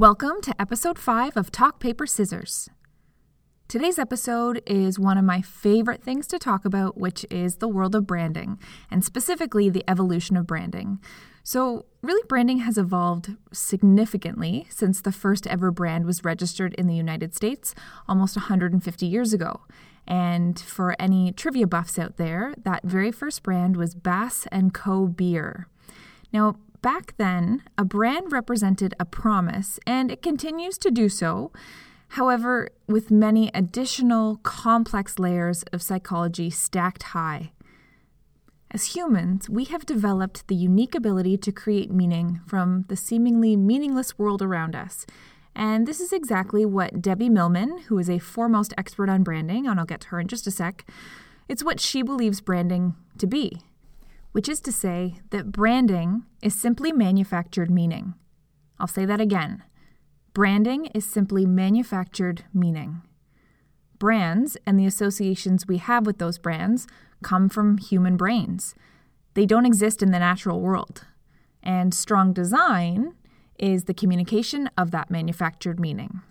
Welcome to episode 5 of Talk Paper Scissors. Today's episode is one of my favorite things to talk about, which is the world of branding, and specifically the evolution of branding. So, really, branding has evolved significantly since the first ever brand was registered in the United States almost 150 years ago. And for any trivia buffs out there, that very first brand was Bass Co. Beer. Now, Back then, a brand represented a promise, and it continues to do so. However, with many additional complex layers of psychology stacked high. As humans, we have developed the unique ability to create meaning from the seemingly meaningless world around us. And this is exactly what Debbie Millman, who is a foremost expert on branding, and I'll get to her in just a sec, it's what she believes branding to be which is to say that branding is simply manufactured meaning. I'll say that again. Branding is simply manufactured meaning. Brands and the associations we have with those brands come from human brains. They don't exist in the natural world. And strong design is the communication of that manufactured meaning.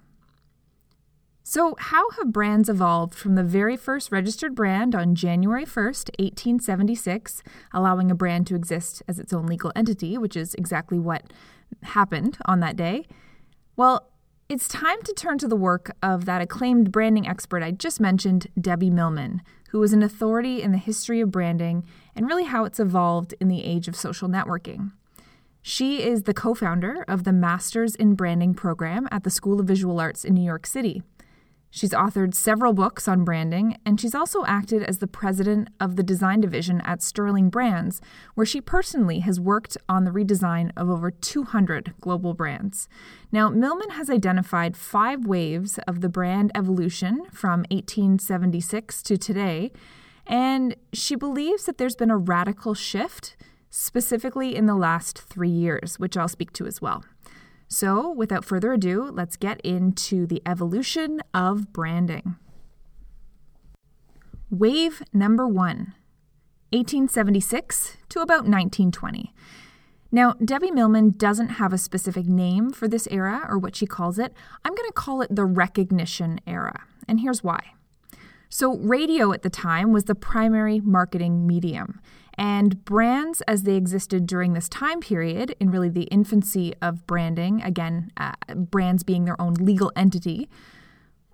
So, how have brands evolved from the very first registered brand on January 1st, 1876, allowing a brand to exist as its own legal entity, which is exactly what happened on that day? Well, it's time to turn to the work of that acclaimed branding expert I just mentioned, Debbie Millman, who is an authority in the history of branding and really how it's evolved in the age of social networking. She is the co founder of the Masters in Branding program at the School of Visual Arts in New York City. She's authored several books on branding, and she's also acted as the president of the design division at Sterling Brands, where she personally has worked on the redesign of over 200 global brands. Now, Millman has identified five waves of the brand evolution from 1876 to today, and she believes that there's been a radical shift, specifically in the last three years, which I'll speak to as well. So, without further ado, let's get into the evolution of branding. Wave number one 1876 to about 1920. Now, Debbie Millman doesn't have a specific name for this era or what she calls it. I'm going to call it the recognition era, and here's why. So, radio at the time was the primary marketing medium, and brands, as they existed during this time period, in really the infancy of branding, again, uh, brands being their own legal entity,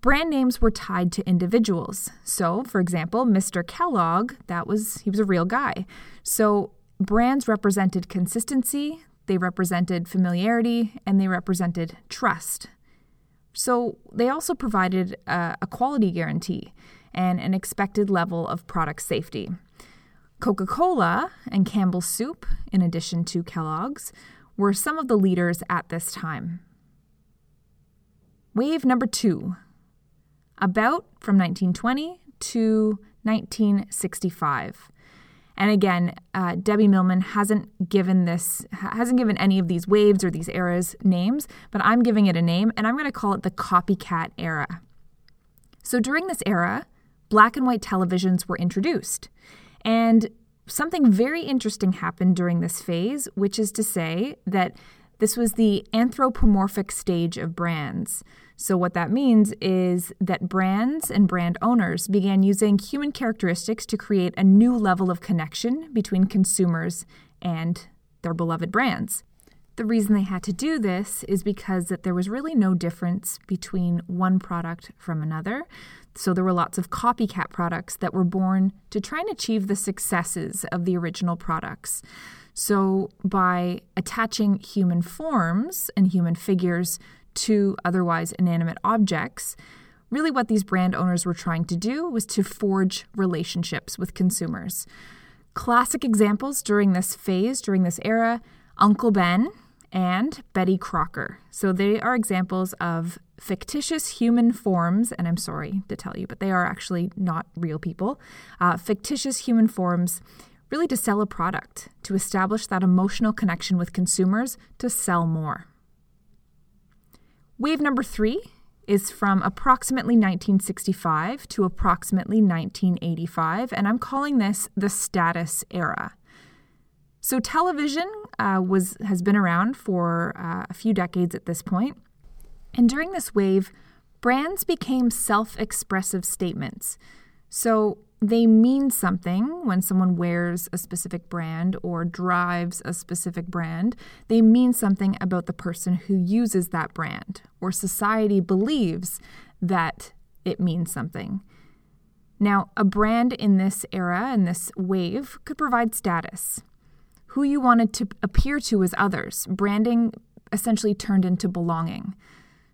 brand names were tied to individuals. So, for example, Mr. Kellogg, that was he was a real guy. So, brands represented consistency, they represented familiarity, and they represented trust. So, they also provided a, a quality guarantee and an expected level of product safety. Coca Cola and Campbell's Soup, in addition to Kellogg's, were some of the leaders at this time. Wave number two, about from 1920 to 1965. And again, uh, Debbie Millman hasn't given this hasn't given any of these waves or these eras names, but I'm giving it a name, and I'm going to call it the copycat era. So during this era, black and white televisions were introduced, and something very interesting happened during this phase, which is to say that this was the anthropomorphic stage of brands. So, what that means is that brands and brand owners began using human characteristics to create a new level of connection between consumers and their beloved brands. The reason they had to do this is because that there was really no difference between one product from another. So there were lots of copycat products that were born to try and achieve the successes of the original products. So by attaching human forms and human figures to otherwise inanimate objects, really what these brand owners were trying to do was to forge relationships with consumers. Classic examples during this phase, during this era, Uncle Ben and Betty Crocker. So they are examples of fictitious human forms, and I'm sorry to tell you, but they are actually not real people, uh, fictitious human forms really to sell a product, to establish that emotional connection with consumers to sell more. Wave number three is from approximately 1965 to approximately 1985, and I'm calling this the status era. So television uh, was has been around for uh, a few decades at this point. point, and during this wave, brands became self-expressive statements. So they mean something when someone wears a specific brand or drives a specific brand. They mean something about the person who uses that brand, or society believes that it means something. Now, a brand in this era, in this wave, could provide status. Who you wanted to appear to as others. Branding essentially turned into belonging.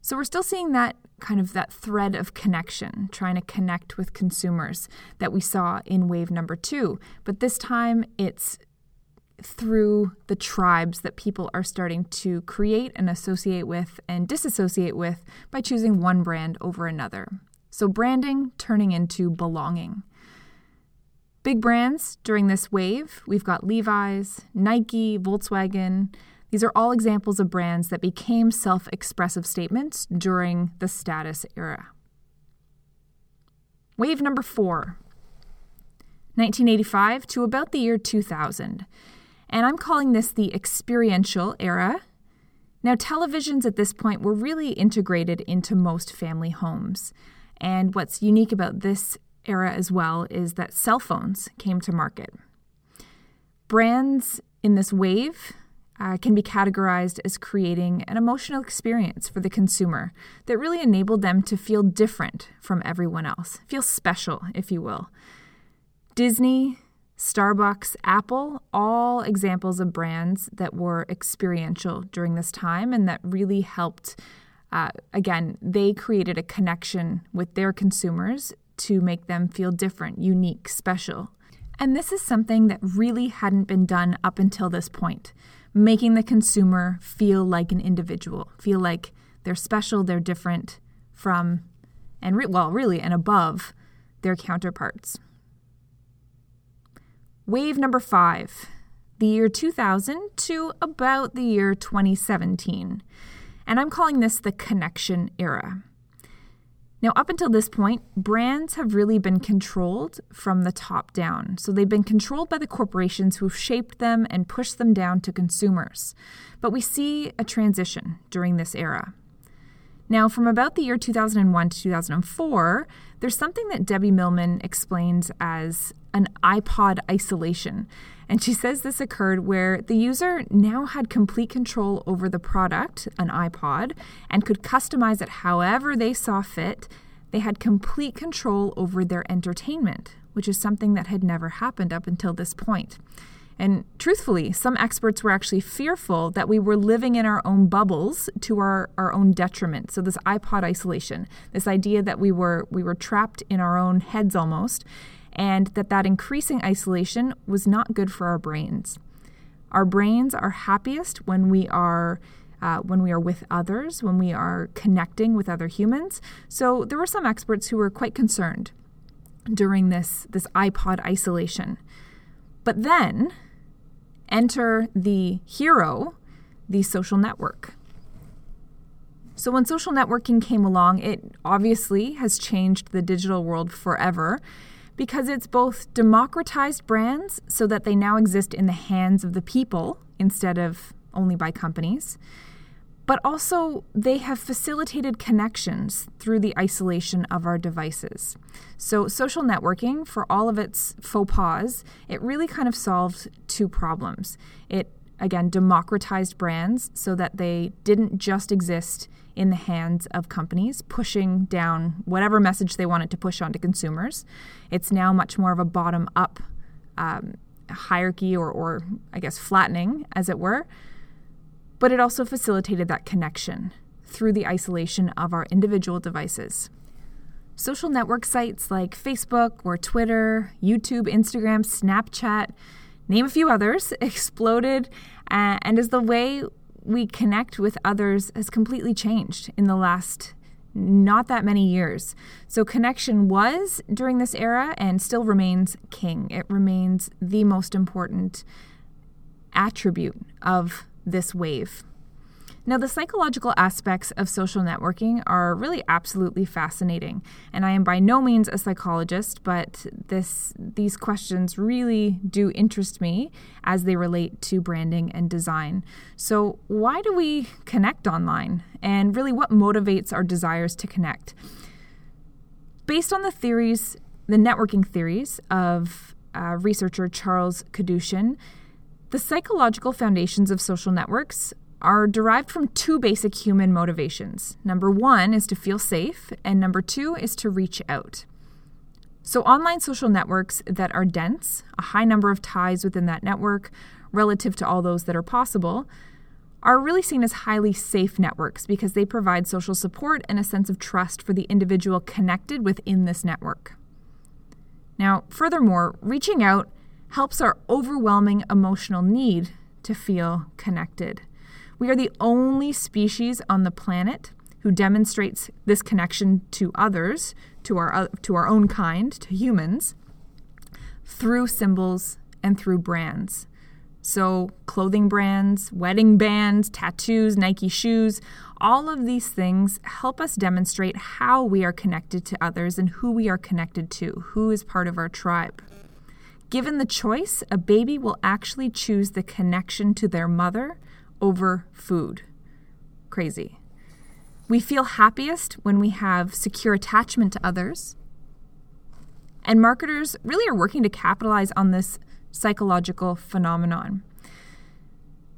So we're still seeing that kind of that thread of connection, trying to connect with consumers that we saw in wave number two. But this time it's through the tribes that people are starting to create and associate with and disassociate with by choosing one brand over another. So, branding turning into belonging. Big brands during this wave, we've got Levi's, Nike, Volkswagen, these are all examples of brands that became self expressive statements during the status era. Wave number four, 1985 to about the year 2000. And I'm calling this the experiential era. Now, televisions at this point were really integrated into most family homes. And what's unique about this era as well is that cell phones came to market. Brands in this wave uh, can be categorized as creating an emotional experience for the consumer that really enabled them to feel different from everyone else, feel special, if you will. Disney, Starbucks, Apple, all examples of brands that were experiential during this time and that really helped. Uh, again, they created a connection with their consumers to make them feel different, unique, special. And this is something that really hadn't been done up until this point making the consumer feel like an individual, feel like they're special, they're different from, and re- well, really, and above their counterparts. Wave number five, the year 2000 to about the year 2017. And I'm calling this the connection era. Now, up until this point, brands have really been controlled from the top down. So they've been controlled by the corporations who've shaped them and pushed them down to consumers. But we see a transition during this era. Now, from about the year 2001 to 2004, there's something that Debbie Millman explains as an iPod isolation. And she says this occurred where the user now had complete control over the product, an iPod, and could customize it however they saw fit. They had complete control over their entertainment, which is something that had never happened up until this point. And truthfully, some experts were actually fearful that we were living in our own bubbles to our, our own detriment. So this iPod isolation, this idea that we were we were trapped in our own heads almost, and that that increasing isolation was not good for our brains. Our brains are happiest when we are uh, when we are with others, when we are connecting with other humans. So there were some experts who were quite concerned during this this iPod isolation. But then enter the hero, the social network. So when social networking came along, it obviously has changed the digital world forever because it's both democratized brands so that they now exist in the hands of the people instead of only by companies. But also, they have facilitated connections through the isolation of our devices. So, social networking, for all of its faux pas, it really kind of solved two problems. It, again, democratized brands so that they didn't just exist in the hands of companies, pushing down whatever message they wanted to push onto consumers. It's now much more of a bottom up um, hierarchy or, or, I guess, flattening, as it were. But it also facilitated that connection through the isolation of our individual devices. Social network sites like Facebook or Twitter, YouTube, Instagram, Snapchat, name a few others, exploded uh, and as the way we connect with others has completely changed in the last not that many years. So, connection was during this era and still remains king. It remains the most important attribute of this wave. Now, the psychological aspects of social networking are really absolutely fascinating, and I am by no means a psychologist, but this these questions really do interest me as they relate to branding and design. So, why do we connect online, and really what motivates our desires to connect? Based on the theories, the networking theories of uh, researcher Charles Kadushin, the psychological foundations of social networks are derived from two basic human motivations. Number one is to feel safe, and number two is to reach out. So, online social networks that are dense, a high number of ties within that network relative to all those that are possible, are really seen as highly safe networks because they provide social support and a sense of trust for the individual connected within this network. Now, furthermore, reaching out helps our overwhelming emotional need to feel connected. We are the only species on the planet who demonstrates this connection to others, to our, uh, to our own kind, to humans, through symbols and through brands. So, clothing brands, wedding bands, tattoos, Nike shoes, all of these things help us demonstrate how we are connected to others and who we are connected to, who is part of our tribe. Given the choice, a baby will actually choose the connection to their mother over food. Crazy. We feel happiest when we have secure attachment to others. And marketers really are working to capitalize on this psychological phenomenon.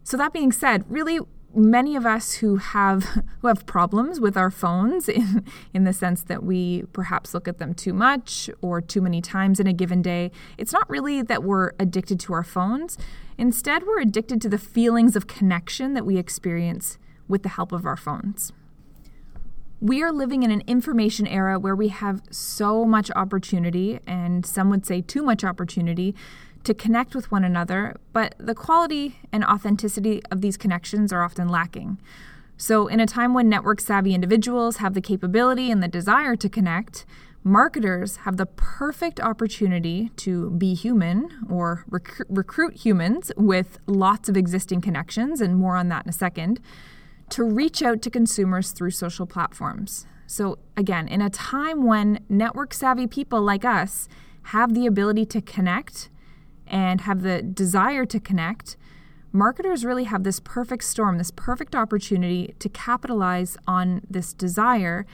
So, that being said, really, many of us who have who have problems with our phones in, in the sense that we perhaps look at them too much or too many times in a given day it's not really that we're addicted to our phones. Instead we're addicted to the feelings of connection that we experience with the help of our phones. We are living in an information era where we have so much opportunity and some would say too much opportunity to connect with one another, but the quality and authenticity of these connections are often lacking. So, in a time when network savvy individuals have the capability and the desire to connect, marketers have the perfect opportunity to be human or rec- recruit humans with lots of existing connections, and more on that in a second, to reach out to consumers through social platforms. So, again, in a time when network savvy people like us have the ability to connect and have the desire to connect, marketers really have this perfect storm, this perfect opportunity to capitalize on this desire.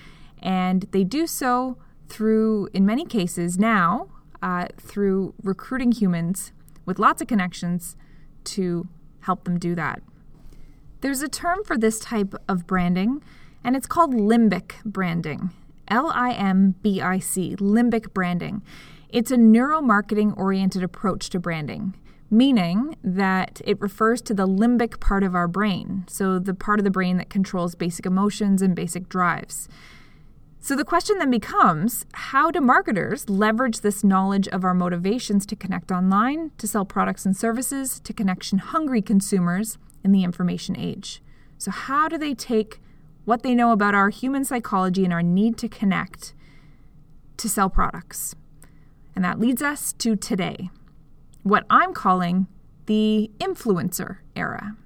And they do so through, in many cases now, uh, through recruiting humans with lots of connections to help them do that. There's a term for this type of branding, and it's called limbic branding. L I M B I C, limbic branding. It's a neuromarketing oriented approach to branding, meaning that it refers to the limbic part of our brain, so the part of the brain that controls basic emotions and basic drives. So the question then becomes how do marketers leverage this knowledge of our motivations to connect online, to sell products and services to connection hungry consumers in the information age? So, how do they take what they know about our human psychology and our need to connect to sell products? And that leads us to today, what I'm calling the influencer era.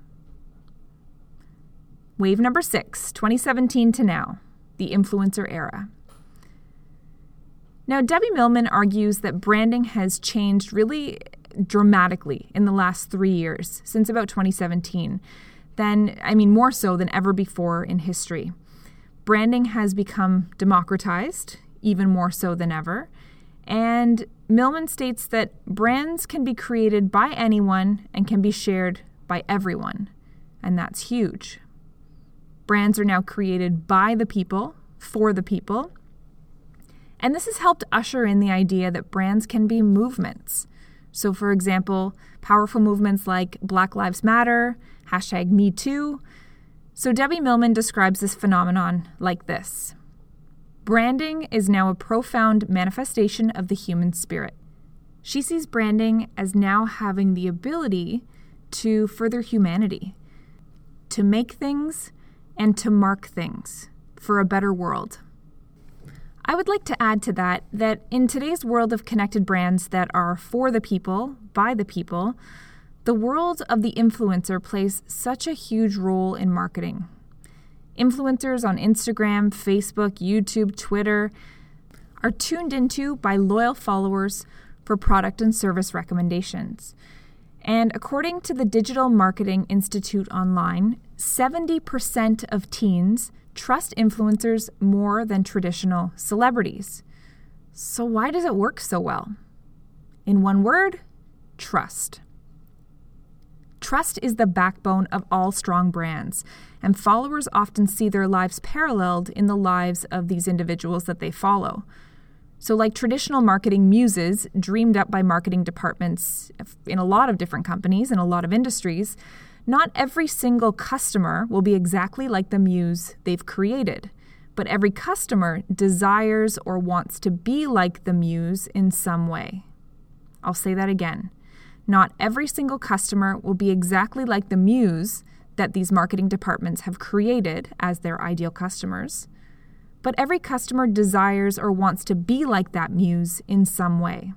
Wave number six, 2017 to now, the influencer era. Now, Debbie Millman argues that branding has changed really dramatically in the last three years, since about 2017. Then, I mean, more so than ever before in history. Branding has become democratized, even more so than ever. And Millman states that brands can be created by anyone and can be shared by everyone. And that's huge. Brands are now created by the people, for the people. And this has helped usher in the idea that brands can be movements. So, for example, powerful movements like Black Lives Matter, hashtag Me Too. So, Debbie Millman describes this phenomenon like this Branding is now a profound manifestation of the human spirit. She sees branding as now having the ability to further humanity, to make things and to mark things for a better world. I would like to add to that that in today's world of connected brands that are for the people, by the people, the world of the influencer plays such a huge role in marketing. Influencers on Instagram, Facebook, YouTube, Twitter are tuned into by loyal followers for product and service recommendations. And according to the Digital Marketing Institute Online, 70% of teens trust influencers more than traditional celebrities. So, why does it work so well? In one word, trust. Trust is the backbone of all strong brands, and followers often see their lives paralleled in the lives of these individuals that they follow. So, like traditional marketing muses dreamed up by marketing departments in a lot of different companies and a lot of industries, not every single customer will be exactly like the muse they've created, but every customer desires or wants to be like the muse in some way. I'll say that again. Not every single customer will be exactly like the muse that these marketing departments have created as their ideal customers, but every customer desires or wants to be like that muse in some way.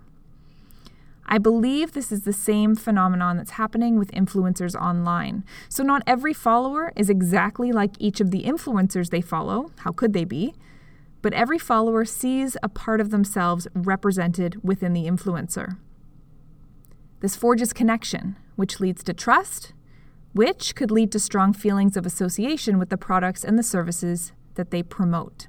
I believe this is the same phenomenon that's happening with influencers online. So, not every follower is exactly like each of the influencers they follow. How could they be? But every follower sees a part of themselves represented within the influencer. This forges connection, which leads to trust, which could lead to strong feelings of association with the products and the services that they promote.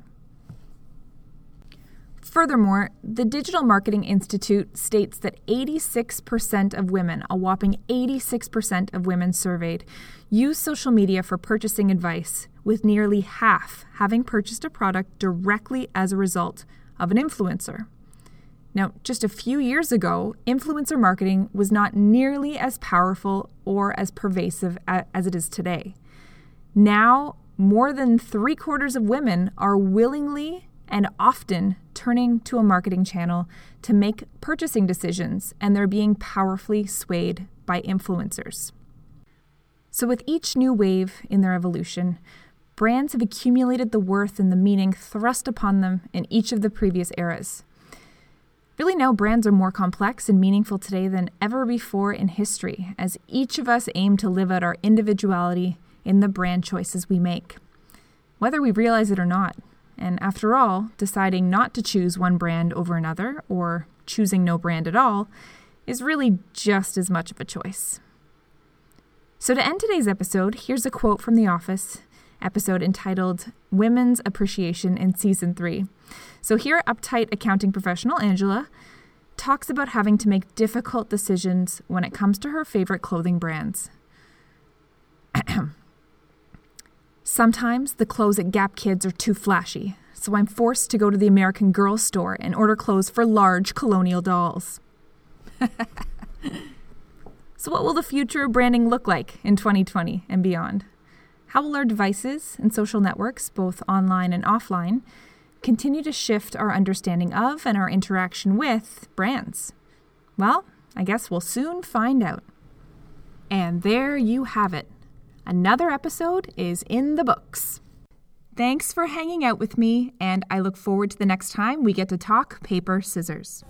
Furthermore, the Digital Marketing Institute states that 86% of women, a whopping 86% of women surveyed, use social media for purchasing advice, with nearly half having purchased a product directly as a result of an influencer. Now, just a few years ago, influencer marketing was not nearly as powerful or as pervasive as it is today. Now, more than three quarters of women are willingly and often turning to a marketing channel to make purchasing decisions, and they're being powerfully swayed by influencers. So, with each new wave in their evolution, brands have accumulated the worth and the meaning thrust upon them in each of the previous eras. Really, now brands are more complex and meaningful today than ever before in history, as each of us aim to live out our individuality in the brand choices we make, whether we realize it or not. And after all, deciding not to choose one brand over another, or choosing no brand at all, is really just as much of a choice. So, to end today's episode, here's a quote from The Office episode entitled Women's Appreciation in Season 3. So, here, uptight accounting professional Angela talks about having to make difficult decisions when it comes to her favorite clothing brands. Sometimes the clothes at Gap Kids are too flashy, so I'm forced to go to the American Girl store and order clothes for large colonial dolls. so, what will the future of branding look like in 2020 and beyond? How will our devices and social networks, both online and offline, continue to shift our understanding of and our interaction with brands? Well, I guess we'll soon find out. And there you have it. Another episode is in the books. Thanks for hanging out with me, and I look forward to the next time we get to talk paper scissors.